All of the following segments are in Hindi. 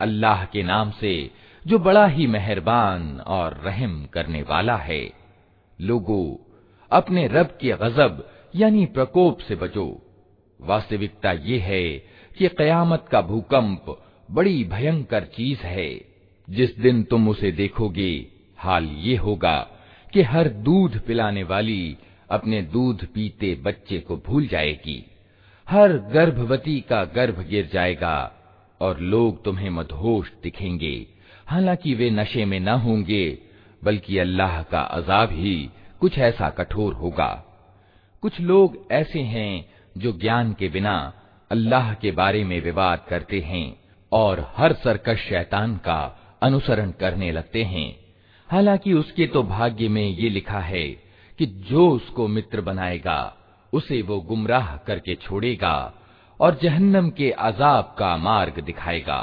अल्लाह के नाम से जो बड़ा ही मेहरबान और रहम करने वाला है लोगो अपने रब के गजब यानी प्रकोप से बचो वास्तविकता ये है कि कयामत का भूकंप बड़ी भयंकर चीज है जिस दिन तुम उसे देखोगे हाल ये होगा कि हर दूध पिलाने वाली अपने दूध पीते बच्चे को भूल जाएगी। हर गर्भवती का गर्भ गिर जाएगा और लोग तुम्हें मदहोश दिखेंगे। हालाँकि वे नशे में न होंगे, बल्कि अल्लाह का अजाब ही कुछ ऐसा कठोर होगा। कुछ लोग ऐसे हैं जो ज्ञान के बिना अल्लाह के बारे में विवाद करते हैं और हर सरकश शैतान का अनुसरण करने लगते हैं। हालांकि उसके तो भाग्य में ये लिखा है कि जो उसको मित्र बनाएगा उसे वो गुमराह करके छोड़ेगा और जहन्नम के अजाब का मार्ग दिखाएगा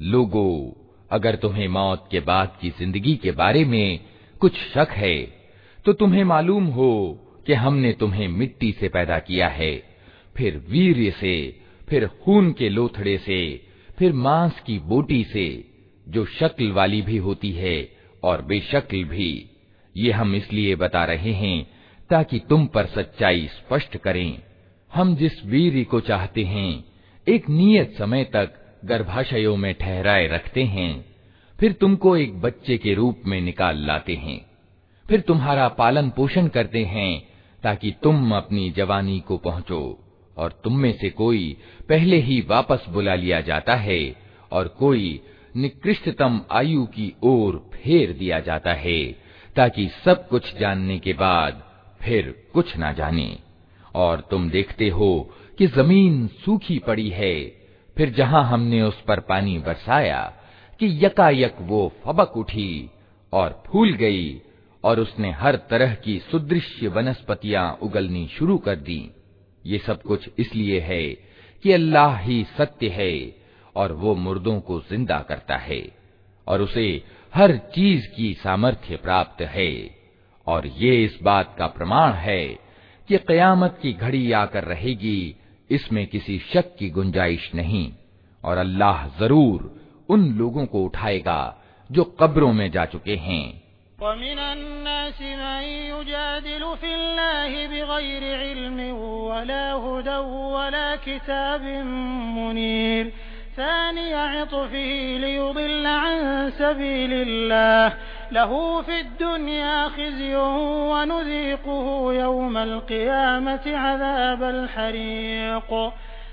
लोगो अगर तुम्हें मौत के बाद की जिंदगी के बारे में कुछ शक है तो तुम्हें मालूम हो कि हमने तुम्हें मिट्टी से पैदा किया है फिर वीर्य से फिर खून के लोथड़े से फिर मांस की बोटी से जो शक्ल वाली भी होती है और बेशक्ल भी ये हम इसलिए बता रहे हैं ताकि तुम पर सच्चाई स्पष्ट करें। हम जिस वीर को चाहते हैं, एक नियत समय तक गर्भाशयों में ठहराए रखते हैं। फिर तुमको एक बच्चे के रूप में निकाल लाते हैं। फिर तुम्हारा पालन पोषण करते हैं, ताकि तुम अपनी जवानी को पहुंचो, और तुम में से कोई पहले ही वापस बुला लिया जाता है, और कोई निकृष्टतम आयु की ओर फेर दिया जाता है, ताकि सब कुछ जानने के बाद फिर कुछ ना जाने। और तुम देखते हो कि ज़मीन सूखी पड़ी है। फिर जहाँ हमने उस पर पानी बरसाया कि यकायक वो फबक उठी और फूल गई और उसने हर तरह की सुदृश्य वनस्पतियाँ उगलनी शुरू कर दी। ये सब कुछ इसलिए है कि अल्लाह ही सत्य है और वो मुर्दों को ज़िंदा करता है और उसे हर चीज़ की सामर्थ्य प्राप्त है। और ये इस बात का प्रमाण है कि कयामत की घड़ी आकर रहेगी, इसमें किसी शक की गुंजाइश नहीं और अल्लाह ज़रूर उन लोगों को उठाएगा जो कब्रों में जा चुके हैं। लहू फिद्दुनिया वनुज़ीक़ुहु यौमल क़ियामति अज़ाबल हरीक़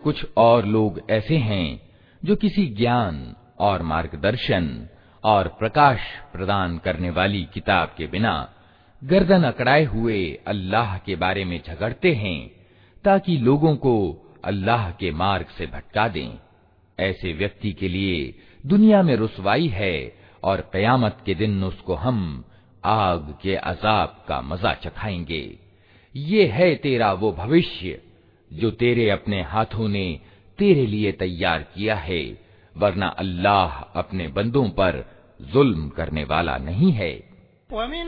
कुछ और लोग ऐसे हैं जो किसी ज्ञान और मार्गदर्शन और प्रकाश प्रदान करने वाली किताब के बिना गर्दन अकड़ाए हुए अल्लाह के बारे में झगड़ते हैं ताकि लोगों को अल्लाह के मार्ग से भटका दें। ऐसे व्यक्ति के लिए दुनिया में रुसवाई है और कयामत के दिन उसको हम आग के अजाब का मज़ा चखाएँगे। ये है तेरा वो भविष्य जो तेरे अपने हाथों ने तेरे लिए तैयार किया है, वरना अल्लाह अपने बंदों पर जुल्म करने वाला नहीं है। फ़इन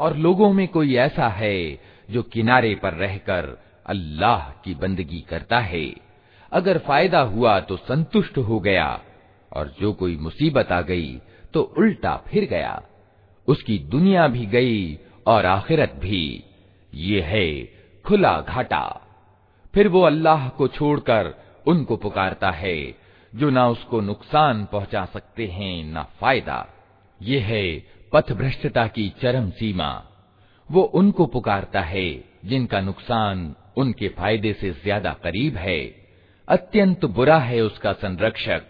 और लोगों में कोई ऐसा है जो किनारे पर रहकर अल्लाह की बंदगी करता है अगर फ़ायदा हुआ तो संतुष्ट हो गया, और जो कोई मुसीबत आ गई तो उल्टा फिर गया। उसकी दुनिया भी गई और आखिरत भी। ये है खुला घाटा। फिर वो अल्लाह को छोड़कर उनको पुकारता है, जो ना उसको नुकसान पहुँचा सकते हैं, ना फ़ायदा। ये है पथ भ्रष्टता की चरम सीमा। वो उनको पुकारता है, जिनका नुकसान उनके फ़ायदे से ज़्यादा करीब है। अत्यंत बुरा है उसका संरक्षक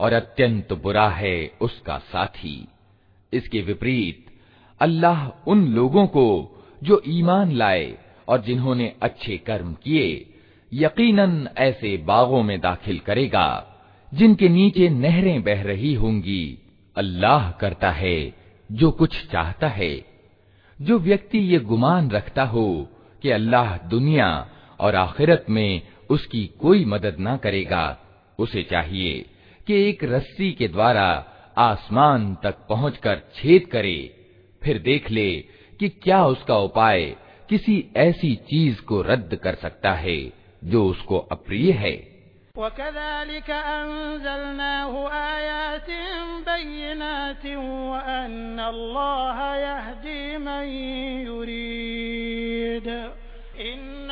और अत्यंत बुरा है उसका साथी। इसके विपरीत, अल्लाह उन लोगों को जो ईमान लाए और जिन्होंने अच्छे कर्म किए, यकीनन ऐसे बागों में दाखिल करेगा, जिनके नीचे नहरें बह रही होंगी। अल्लाह करता है जो कुछ चाहता है। जो व्यक्ति ये गुमान रखता हो कि अल्लाह दुनिया और आखिरत में उसकी कोई मदद न करेगा। उसे चाहिए कि एक रस्सी के द्वारा आसमान तक पहुंचकर छेद करे। फिर देख ले कि क्या उसका उपाय किसी ऐसी चीज़ को रद्द कर सकता है जो उसको अप्रिय है।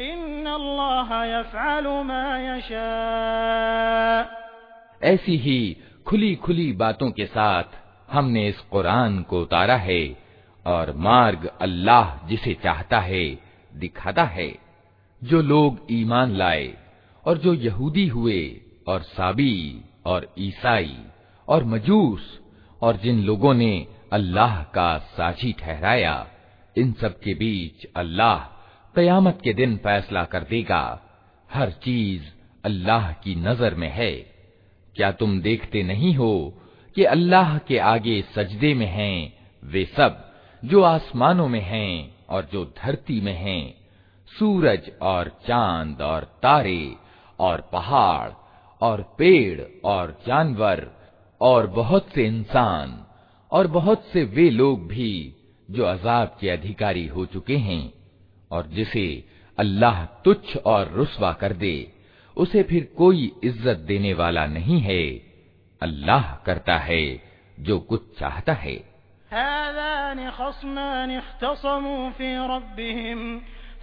इन अल्लाह यफ़अलु मा यशा ऐसी ही खुली खुली बातों के साथ हमने इस कुरान को उतारा है और मार्ग अल्लाह जिसे चाहता है दिखाता है। जो लोग ईमान लाए और जो यहूदी हुए और साबी और ईसाई और मजूस और जिन लोगों ने अल्लाह का साझी ठहराया, इन सब के बीच अल्लाह कयामत के दिन फैसला कर देगा। हर चीज़ अल्लाह की नज़र में है। क्या तुम देखते नहीं हो कि अल्लाह के आगे सजदे में हैं, वे सब जो आसमानों में हैं और जो धरती में हैं, सूरज और चाँद और तारे और पहाड़ और पेड़ और जानवर और बहुत से इंसान और बहुत से वे लोग भी जो अजाब के अधिकारी हो चुके हैं और जिसे अल्लाह तुच्छ और रुसवा कर दे, उसे फिर कोई इज़्ज़त देने वाला नहीं है। अल्लाह करता है जो कुछ चाहता है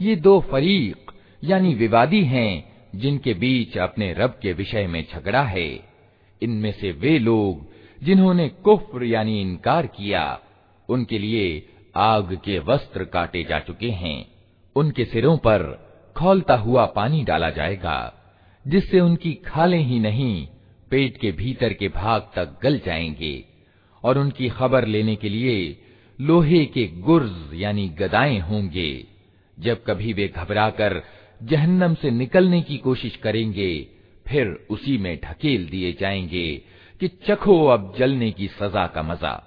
ये दो फरीक यानी विवादी हैं जिनके बीच अपने रब के विषय में झगड़ा है इनमें से वे लोग जिन्होंने कुफ्र यानी इनकार किया उनके लिए आग के वस्त्र काटे जा चुके हैं उनके सिरों पर खोलता हुआ पानी डाला जाएगा जिससे उनकी खालें ही नहीं, पेट के भीतर के भाग तक गल जाएँगे। और उनकी खबर लेने के लिए लोहे के गुर्ज यानी गदाएँ होंगे। जब कभी वे घबराकर जहन्नम से निकलने की कोशिश करेंगे, फिर उसी में ढकेल दिए जाएँगे कि चखो अब जलने की सजा का मज़ा।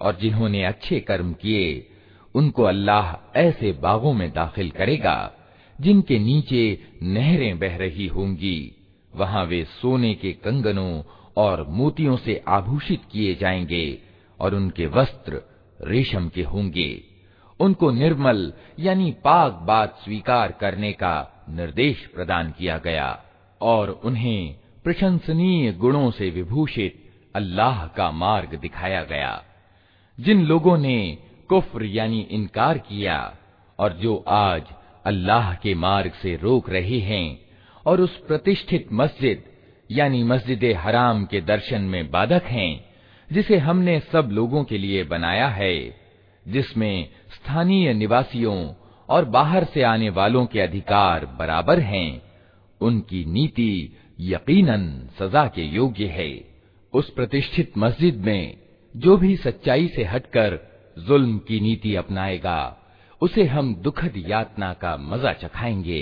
और जिन्होंने अच्छे कर्म किए, उनको अल्लाह ऐसे बागों में दाखिल करेगा, जिनके नीचे नहरें बह रही होंगी। वहाँ वे सोने के कंगनों और मोतियों से आभूषित किए जाएँगे और उनके वस्त्र रेशम के होंगे। उनको निर्मल यानी पाक बात स्वीकार करने का निर्देश प्रदान किया गया और उन्हें प्रशंसनीय गुणों से विभूषित अल्लाह का मार्ग दिखाया गया। जिन लोगों ने कुफ्र यानी इनकार किया और जो आज अल्लाह के मार्ग से रोक रहे हैं और उस प्रतिष्ठित मस्जिद यानी मस्जिद हराम के दर्शन में बाधक हैं, जिसे हमने सब लोगों के लिए बनाया है, जिसमें स्थानीय निवासियों और बाहर से आने वालों के अधिकार बराबर हैं, उनकी नीति यकीनन सजा के योग्य है। उस प्रतिष्ठित मस्जिद में जो भी सच्चाई से हटकर जुल्म की नीति अपनाएगा उसे हम दुखद यातना का मजा चखाएंगे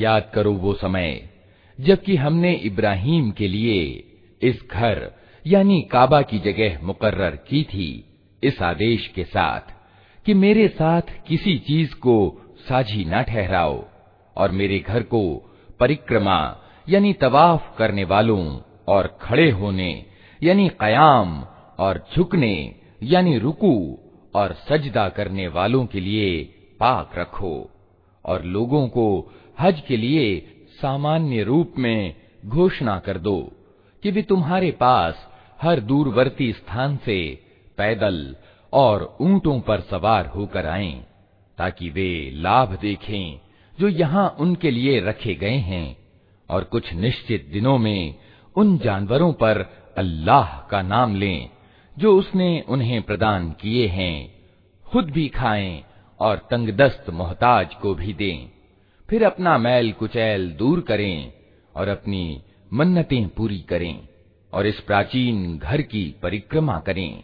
याद करो वो समय जबकि हमने इब्राहिम के लिए इस घर यानी काबा की जगह मुकर्र की थी इस आदेश के साथ कि मेरे साथ किसी चीज को साझी न ठहराओ और मेरे घर को परिक्रमा यानी तवाफ करने वालों और खड़े होने यानी कयाम और झुकने यानी रुकू और सजदा करने वालों के लिए पाक रखो और लोगों को हज के लिए सामान्य रूप में घोषणा कर दो कि वे तुम्हारे पास हर दूरवर्ती स्थान से पैदल और ऊंटों पर सवार होकर आएँ, ताकि वे लाभ देखें जो यहाँ उनके लिए रखे गए हैं और कुछ निश्चित दिनों में उन जानवरों पर अल्लाह का नाम लें, जो उसने उन्हें प्रदान किए हैं। खुद भी खाएँ और तंगदस्त मोहताज को भी दें। फिर अपना मैल कुचैल दूर करें और अपनी मन्नतें पूरी करें और इस प्राचीन घर की परिक्रमा करें।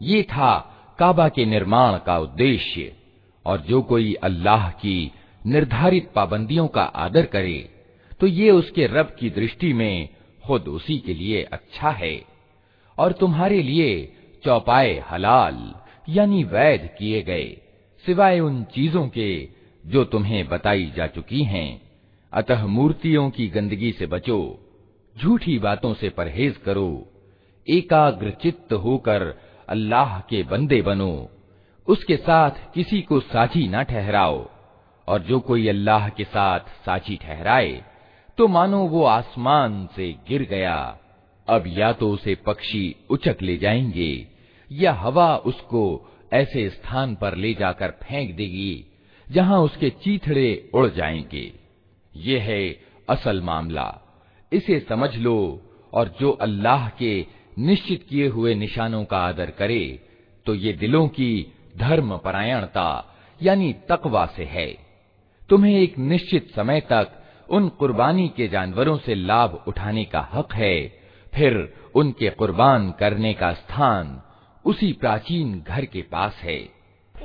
ये था काबा के निर्माण का उद्देश्य और जो कोई अल्लाह की निर्धारित पाबंदियों का आदर करे तो ये उसके रब की दृष्टि में खुद उसी के लिए अच्छा है और तुम्हारे लिए चौपाए हलाल यानी वैध किए गए सिवाय उन चीजों के जो तुम्हें बताई जा चुकी हैं अतः मूर्तियों की गंदगी से बचो, झूठी बातों से परहेज करो, एकाग्र चित्त होकर अल्लाह के बंदे बनो, उसके साथ किसी को साझी न ठहराओ, और जो कोई अल्लाह के साथ साझी ठहराए तो मानो वो आसमान से गिर गया। अब या तो उसे पक्षी उचक ले जाएँगे, या हवा उसको ऐसे स्थान पर ले जाकर फेंक देगी, जहाँ उसके चीथड़े उड़ जाएँगे। ये है असल मामला। इसे समझ लो और जो अल्लाह के निश्चित किए हुए निशानों का आदर करे तो ये दिलों की धर्म परायणता, यानी तकवा से है। तुम्हें एक निश्चित समय तक उन कुर्बानी के जानवरों से लाभ उठाने का हक है, फिर उनके कुर्बान करने का स्थान उसी प्राचीन घर के पास है।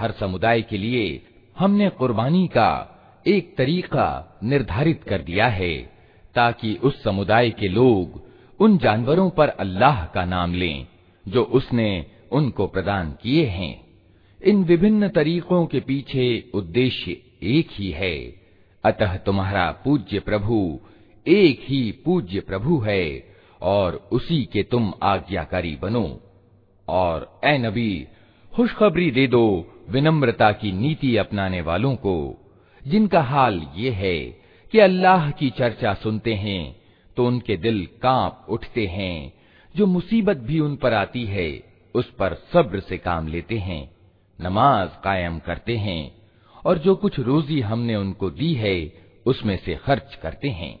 हर समुदाय के लिए हमने कुर्बानी का एक तरीका निर्धारित कर दिया है, ताकि उस समुदाय के लोग उन जानवरों पर अल्लाह का नाम लें, जो उसने उनको प्रदान किए हैं। इन विभिन्न तरीकों के पीछे उद्देश्य एक ही है। अतः तुम्हारा पूज्य प्रभु एक ही पूज्य प्रभु है। और उसी के तुम आज्ञाकारी बनो। और ए नबी, खुशखबरी दे दो विनम्रता की नीति अपनाने वालों को, जिनका हाल ये है कि अल्लाह की चर्चा सुनते हैं तो उनके दिल काँप उठते हैं। जो मुसीबत भी उन पर आती है, उस पर सब्र से काम लेते हैं, नमाज़ कायम करते हैं, और जो कुछ रोजी हमने उनको दी है, उसमें से खर्च करते हैं।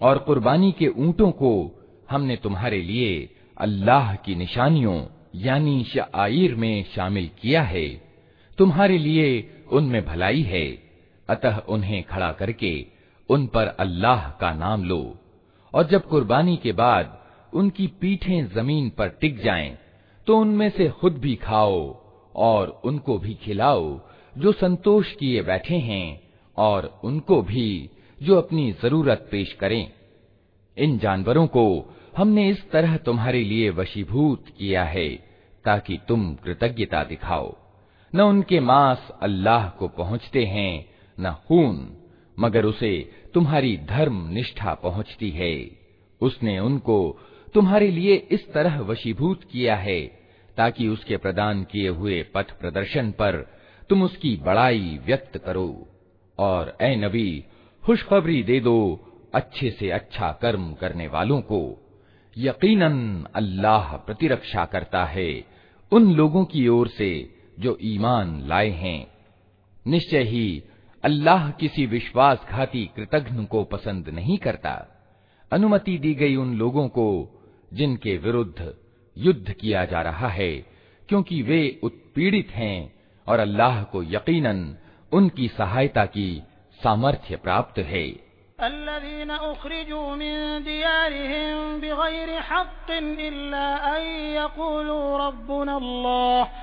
और कुर्बानी के ऊंटों को हमने तुम्हारे लिए अल्लाह की निशानियों यानी शाइर में शामिल किया है तुम्हारे लिए उनमें भलाई है अतः उन्हें खड़ा करके उन पर अल्लाह का नाम लो और जब कुर्बानी के बाद उनकी पीठें ज़मीन पर टिक जाएँ, तो उनमें से खुद भी खाओ और उनको भी खिलाओ जो संतोष किए बैठे हैं और उनको भी जो अपनी ज़रूरत पेश करें। इन जानवरों को हमने इस तरह तुम्हारे लिए वशीभूत किया है ताकि तुम कृतज्ञता दिखाओ। न उनके मांस अल्लाह को पहुँचते हैं न खून। मगर उसे तुम्हारी धर्म निष्ठा पहुँचती है। उसने उनको तुम्हारे लिए इस तरह वशीभूत किया है, ताकि उसके प्रदान किए हुए पथ प्रदर्शन पर तुम उसकी बड़ाई व्यक्त करो। और ए नबी, खुशखबरी दे दो अच्छे से अच्छा कर्म करने वालों को। यकीनन अल्लाह प्रतिरक्षा करता है उन लोगों की ओर से जो ईमान लाए हैं। निश्चय ही अल्लाह किसी विश्वासघाती कृतघ्न को पसंद नहीं करता। अनुमति दी गई उन लोगों को जिनके विरुद्ध युद्ध किया जा रहा है, क्योंकि वे उत्पीड़ित हैं और अल्लाह को यकीनन उनकी सहायता की सामर्थ्य प्राप्त है। वलौला दफ़्उल्लाहि अन्नास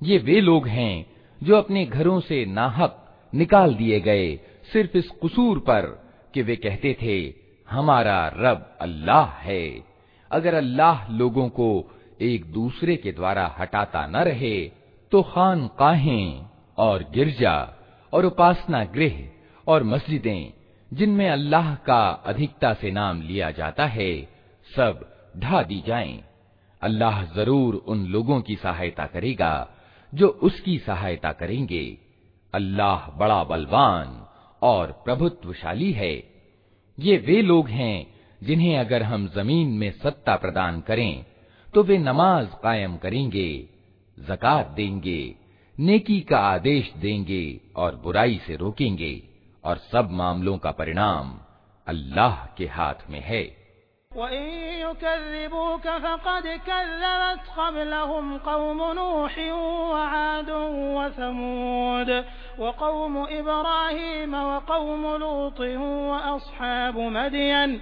ये वे लोग हैं जो अपने घरों से नाहक निकाल दिए गए सिर्फ इस कसूर पर कि वे कहते थे हमारा रब अल्लाह है अगर अल्लाह लोगों को एक दूसरे के द्वारा हटाता न रहे तो खान काहें और गिरजा और उपासना गृह और मस्जिदें, जिनमें अल्लाह का अधिकता से नाम लिया जाता है, सब ढा दी जाएँ। अल्लाह ज़रूर उन लोगों की सहायता करेगा, जो उसकी सहायता करेंगे अल्लाह बड़ा बलवान और प्रभुत्वशाली है ये वे लोग हैं जिन्हें अगर हम ज़मीन में सत्ता प्रदान करें तो वे नमाज़ कायम करेंगे, जक़ात देंगे, नेकी का आदेश देंगे और बुराई से रोकेंगे और सब मामलों का परिणाम अल्लाह के हाथ में है। वक़ौम इब्राहीम वक़ौम लूत वअस्हाब मदियन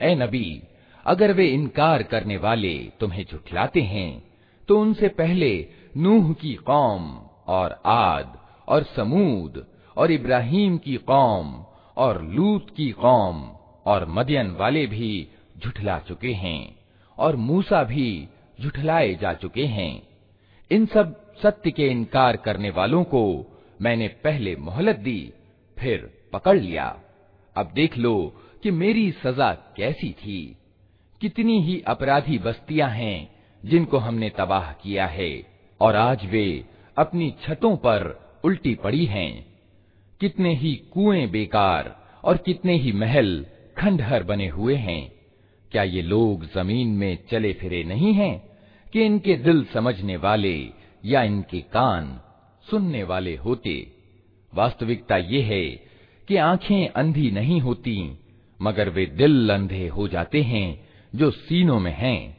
ए नबी अगर वे इनकार करने वाले तुम्हें झुठलाते हैं तो उनसे पहले नूह की कौम और आद और समूद और इब्राहिम की कौम और लूत की कौम और मदियन वाले भी झुठला चुके हैं और मूसा भी झुठलाए जा चुके हैं। इन सब सत्य के इनकार करने वालों को मैंने पहले मोहलत दी, फिर पकड़ लिया। अब देख लो कि मेरी सजा कैसी थी। कितनी ही अपराधी बस्तियाँ हैं जिनको हमने तबाह किया है, और आज वे अपनी छतों पर उल्टी पड़ी हैं। कितने ही कुएँ बेकार और कितने ही महल खंडहर बने हुए हैं। क्या ये लोग ज़मीन में चले फिरे नहीं हैं कि इनके दिल समझने वाले या इनके कान सुनने वाले होते? वास्तविकता ये है कि आँखें अंधी नहीं होती, मगर वे दिल अंधे हो जाते हैं जो सीनों में हैं।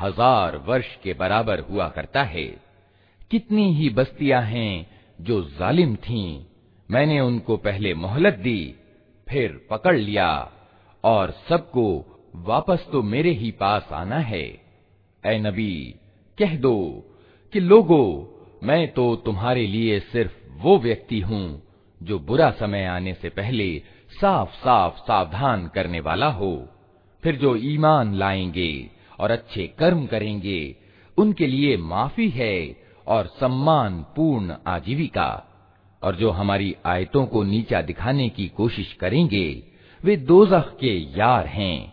हज़ार वर्ष के बराबर हुआ करता है। कितनी ही बस्तियाँ हैं जो जालिम थीं, मैंने उनको पहले मोहलत दी, फिर पकड़ लिया, और सबको वापस तो मेरे ही पास आना है। ए नबी, कह दो कि लोगो, मैं तो तुम्हारे लिए सिर्फ़ वो व्यक्ति हूँ जो बुरा समय आने से पहले साफ़ साफ़ सावधान करने वाला हो। फिर जो ईमान लाएँगे और अच्छे कर्म करेंगे। उनके लिए माफ़ी है और सम्मान पूर्ण आजीविका। और जो हमारी आयतों को नीचा दिखाने की कोशिश करेंगे, वे दोजख के यार हैं।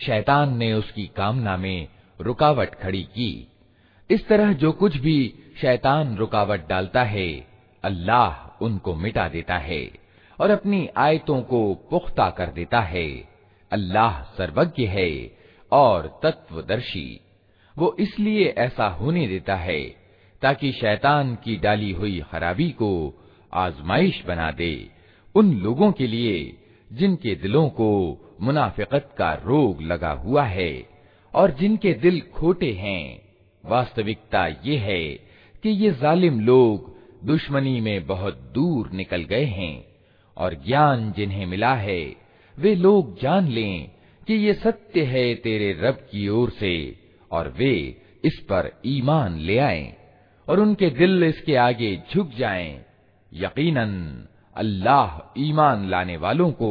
शैतान ने उसकी कामना में रुकावट खड़ी की। इस तरह जो कुछ भी शैतान रुकावट डालता है, अल्लाह उनको मिटा देता है और अपनी आयतों को पुख्ता कर देता है। अल्लाह सर्वज्ञ है और तत्वदर्शी। वो इसलिए ऐसा होने देता है ताकि शैतान की डाली हुई खराबी को आजमाइश बना दे उन लोगों के लिए जिनके दिलों को मुनाफिकत का रोग लगा हुआ है और जिनके दिल खोटे हैं, वास्तविकता ये है कि ये जालिम लोग दुश्मनी में बहुत दूर निकल गए हैं और ज्ञान जिन्हें मिला है, वे लोग जान लें कि ये सत्य है तेरे रब की ओर से और वे इस पर ईमान ले आए और उनके दिल इसके आगे झुक जाएँ। यकीनन, अल्लाह ईमान लाने वालों को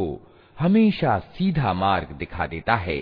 हमेशा सीधा मार्ग दिखा देता है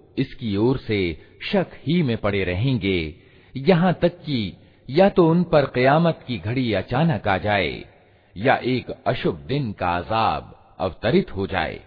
इसकी ओर से शक ही में पड़े रहेंगे। यहाँ तक कि या तो उन पर कयामत की घड़ी अचानक आ जाए, या एक अशुभ दिन का अजाब अवतरित हो जाए।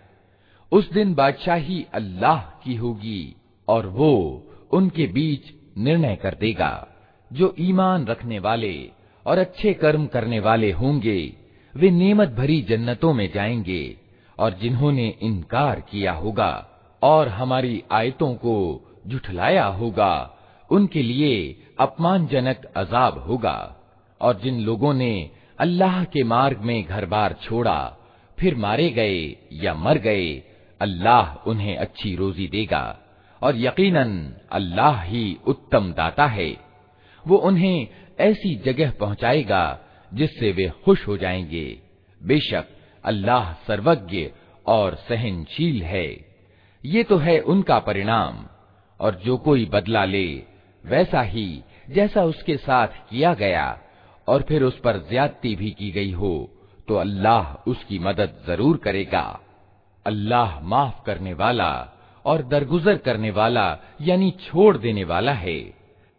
उस दिन बादशाही अल्लाह की होगी और वो उनके बीच निर्णय कर देगा। जो ईमान रखने वाले और अच्छे कर्म करने वाले होंगे, वे नेमत भरी जन्नतों में जाएँगे और जिन्होंने इनकार किया होगा। और हमारी आयतों को जुठलाया होगा, उनके लिए अपमानजनक अजाब होगा। और जिन लोगों ने अल्लाह के मार्ग में घर बार छोड़ा, फिर मारे गए या मर गए, अल्लाह उन्हें अच्छी रोजी देगा। और यकीनन, अल्लाह ही उत्तम दाता है। वो उन्हें ऐसी जगह पहुंचाएगा, जिससे वे खुश हो जाएँगे। बेशक अल्लाह सर्वज्ञ और सहनशील है। ये तो है उनका परिणाम। और जो कोई बदला ले, वैसा ही जैसा उसके साथ किया गया, और फिर उस पर ज्यादती भी की गई हो तो अल्लाह उसकी मदद ज़रूर करेगा। अल्लाह माफ़ करने वाला और दरगुजर करने वाला, यानी छोड़ देने वाला है।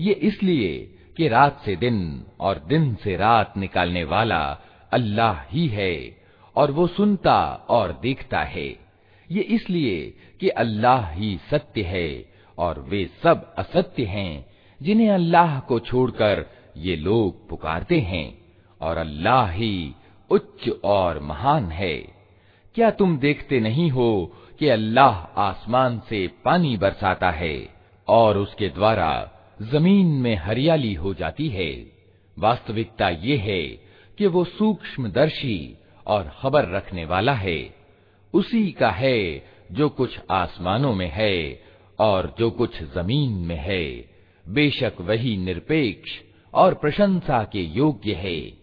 ये इसलिए कि रात से दिन और दिन से रात निकालने वाला अल्लाह ही है और वो सुनता और देखता है। ये इसलिए कि अल्लाह ही सत्य है और वे सब असत्य हैं, जिन्हें अल्लाह को छोड़कर ये लोग पुकारते हैं और अल्लाह ही उच्च और महान है। क्या तुम देखते नहीं हो कि अल्लाह आसमान से पानी बरसाता है और उसके द्वारा ज़मीन में हरियाली हो जाती है? वास्तविकता ये है कि वो सूक्ष्मदर्शी और खबर रखने वाला है। उसी का है जो कुछ आसमानों में है और जो कुछ ज़मीन में है। बेशक वही निरपेक्ष और प्रशंसा के योग्य है।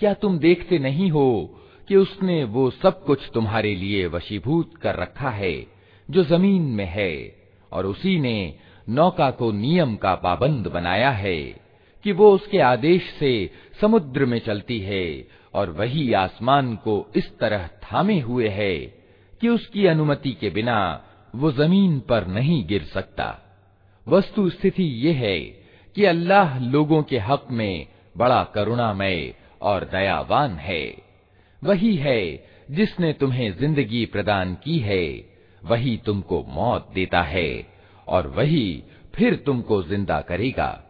क्या तुम देखते नहीं हो कि उसने वो सब कुछ तुम्हारे लिए वशीभूत कर रखा है जो जमीन में है और उसी ने नौका को नियम का पाबंद बनाया है कि वो उसके आदेश से समुद्र में चलती है और वही आसमान को इस तरह थामे हुए है कि उसकी अनुमति के बिना वो ज़मीन पर नहीं गिर सकता। वस्तु स्थिति ये है कि अल्लाह लोगों के हक में बड़ा करुणामय और दयावान है। वही है जिसने तुम्हें ज़िंदगी प्रदान की है, वही तुमको मौत देता है और वही फिर तुमको ज़िंदा करेगा।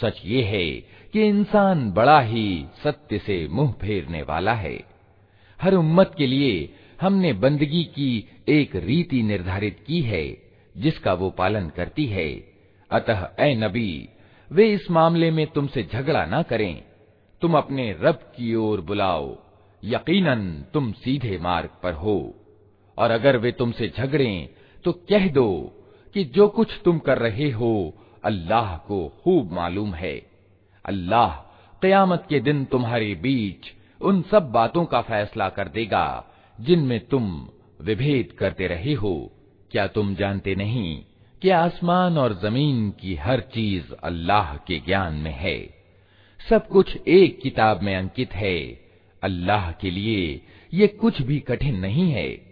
सच ये है कि इंसान बड़ा ही सत्य से मुँह फेरने वाला है। हर उम्मत के लिए हमने बंदगी की एक रीति निर्धारित की है, जिसका वो पालन करती है। अतः ए नबी, वे इस मामले में तुमसे झगड़ा ना करें। तुम अपने रब की ओर बुलाओ। यकीनन तुम सीधे मार्ग पर हो। और अगर वे तुमसे झगड़ें तो कह दो कि जो कुछ तुम कर रहे हो अल्लाह को खूब मालूम है। अल्लाह कयामत के दिन तुम्हारे बीच उन सब बातों का फैसला कर देगा, जिनमें तुम विभेद करते रहे हो। क्या तुम जानते नहीं कि आसमान और ज़मीन की हर चीज़ अल्लाह के ज्ञान में है? सब कुछ एक किताब में अंकित है। अल्लाह के लिए ये कुछ भी कठिन नहीं है।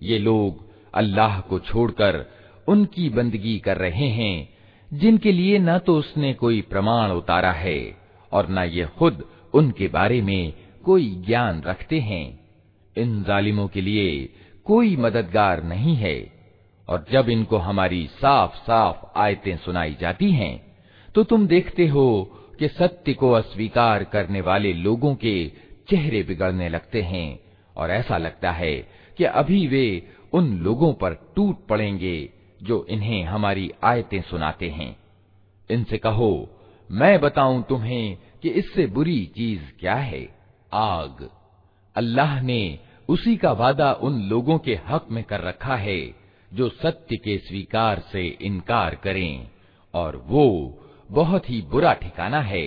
ये लोग अल्लाह को छोड़कर उनकी बंदगी कर रहे हैं जिनके लिए न तो उसने कोई प्रमाण उतारा है और न ये खुद उनके बारे में कोई ज्ञान रखते हैं इन जालिमों के लिए कोई मददगार नहीं है। और जब इनको हमारी साफ़ साफ़ आयतें सुनाई जाती हैं तो तुम देखते हो कि सत्य को अस्वीकार करने वाले लोगों के चेहरे बिगड़ने लगते हैं। और ऐसा लगता है कि अभी वे उन लोगों पर टूट पड़ेंगे जो इन्हें हमारी आयतें सुनाते हैं। इनसे कहो, मैं बताऊँ तुम्हें कि इससे बुरी चीज़ क्या है? आग। अल्लाह ने उसी का वादा उन लोगों के हक में कर रखा है जो सत्य के स्वीकार से इनकार करें और वो बहुत ही बुरा ठिकाना है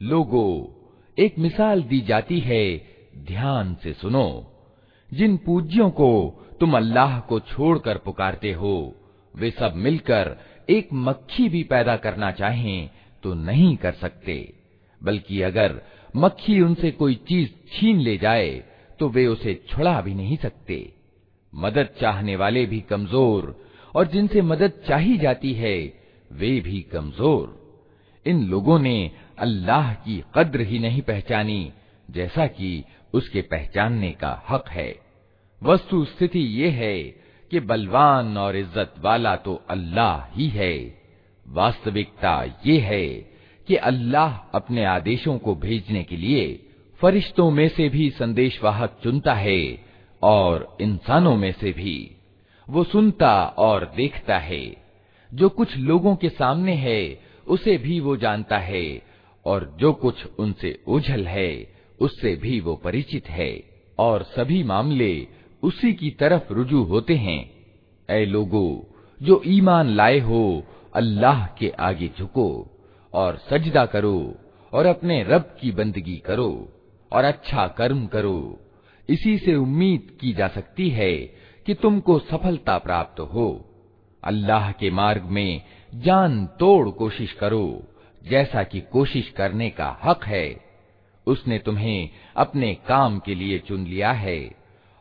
लोगो एक मिसाल दी जाती है ध्यान से सुनो जिन पूज्यों को तुम अल्लाह को छोड़कर पुकारते हो वे सब मिलकर एक मक्खी भी पैदा करना चाहें तो नहीं कर सकते, बल्कि अगर मक्खी उनसे कोई चीज़ छीन ले जाए तो वे उसे छुड़ा भी नहीं सकते। मदद चाहने वाले भी कमज़ोर, और जिनसे मदद चाही जाती है, वे भी कमज़ोर। इन लोगों ने अल्लाह की कद्र ही नहीं पहचानी, जैसा कि उसके पहचानने का हक है। वस्तु स्थिति ये है कि बलवान और इज़्ज़त वाला तो अल्लाह ही है। वास्तविकता ये है कि अल्लाह अपने आदेशों को भेजने के लिए फरिश्तों में से भी संदेशवाहक चुनता है और इंसानों में से भी। वो सुनता और देखता है। जो कुछ लोगों के सामने है, उसे भी वो जानता है और जो कुछ उनसे ओझल है, उससे भी वो परिचित है और सभी मामले उसी की तरफ़ रुजू होते हैं। ऐ लोगो, जो ईमान लाए हो अल्लाह के आगे झुको और सजदा करो और अपने रब की बंदगी करो और अच्छा कर्म करो। इसी से उम्मीद की जा सकती है कि तुमको सफलता प्राप्त हो। अल्लाह के मार्ग में जान तोड़ कोशिश करो, जैसा कि कोशिश करने का हक है। उसने तुम्हें अपने काम के लिए चुन लिया है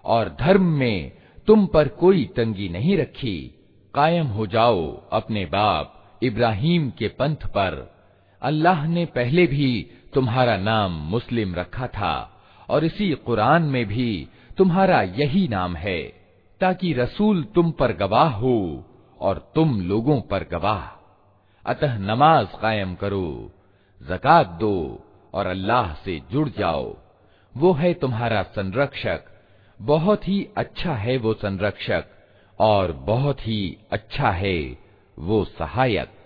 और धर्म में तुम पर कोई तंगी नहीं रखी। कायम हो जाओ अपने बाप इब्राहिम के पंथ पर। अल्लाह ने पहले भी तुम्हारा नाम मुस्लिम रखा था और इसी कुरान में भी तुम्हारा यही नाम है, ताकि रसूल तुम पर गवाह हो और तुम लोगों पर गवाह। अतः नमाज़ कायम करो, जक़ात दो और अल्लाह से जुड़ जाओ। वो है तुम्हारा संरक्षक, बहुत ही अच्छा है वो संरक्षक। और बहुत ही अच्छा है वो सहायक।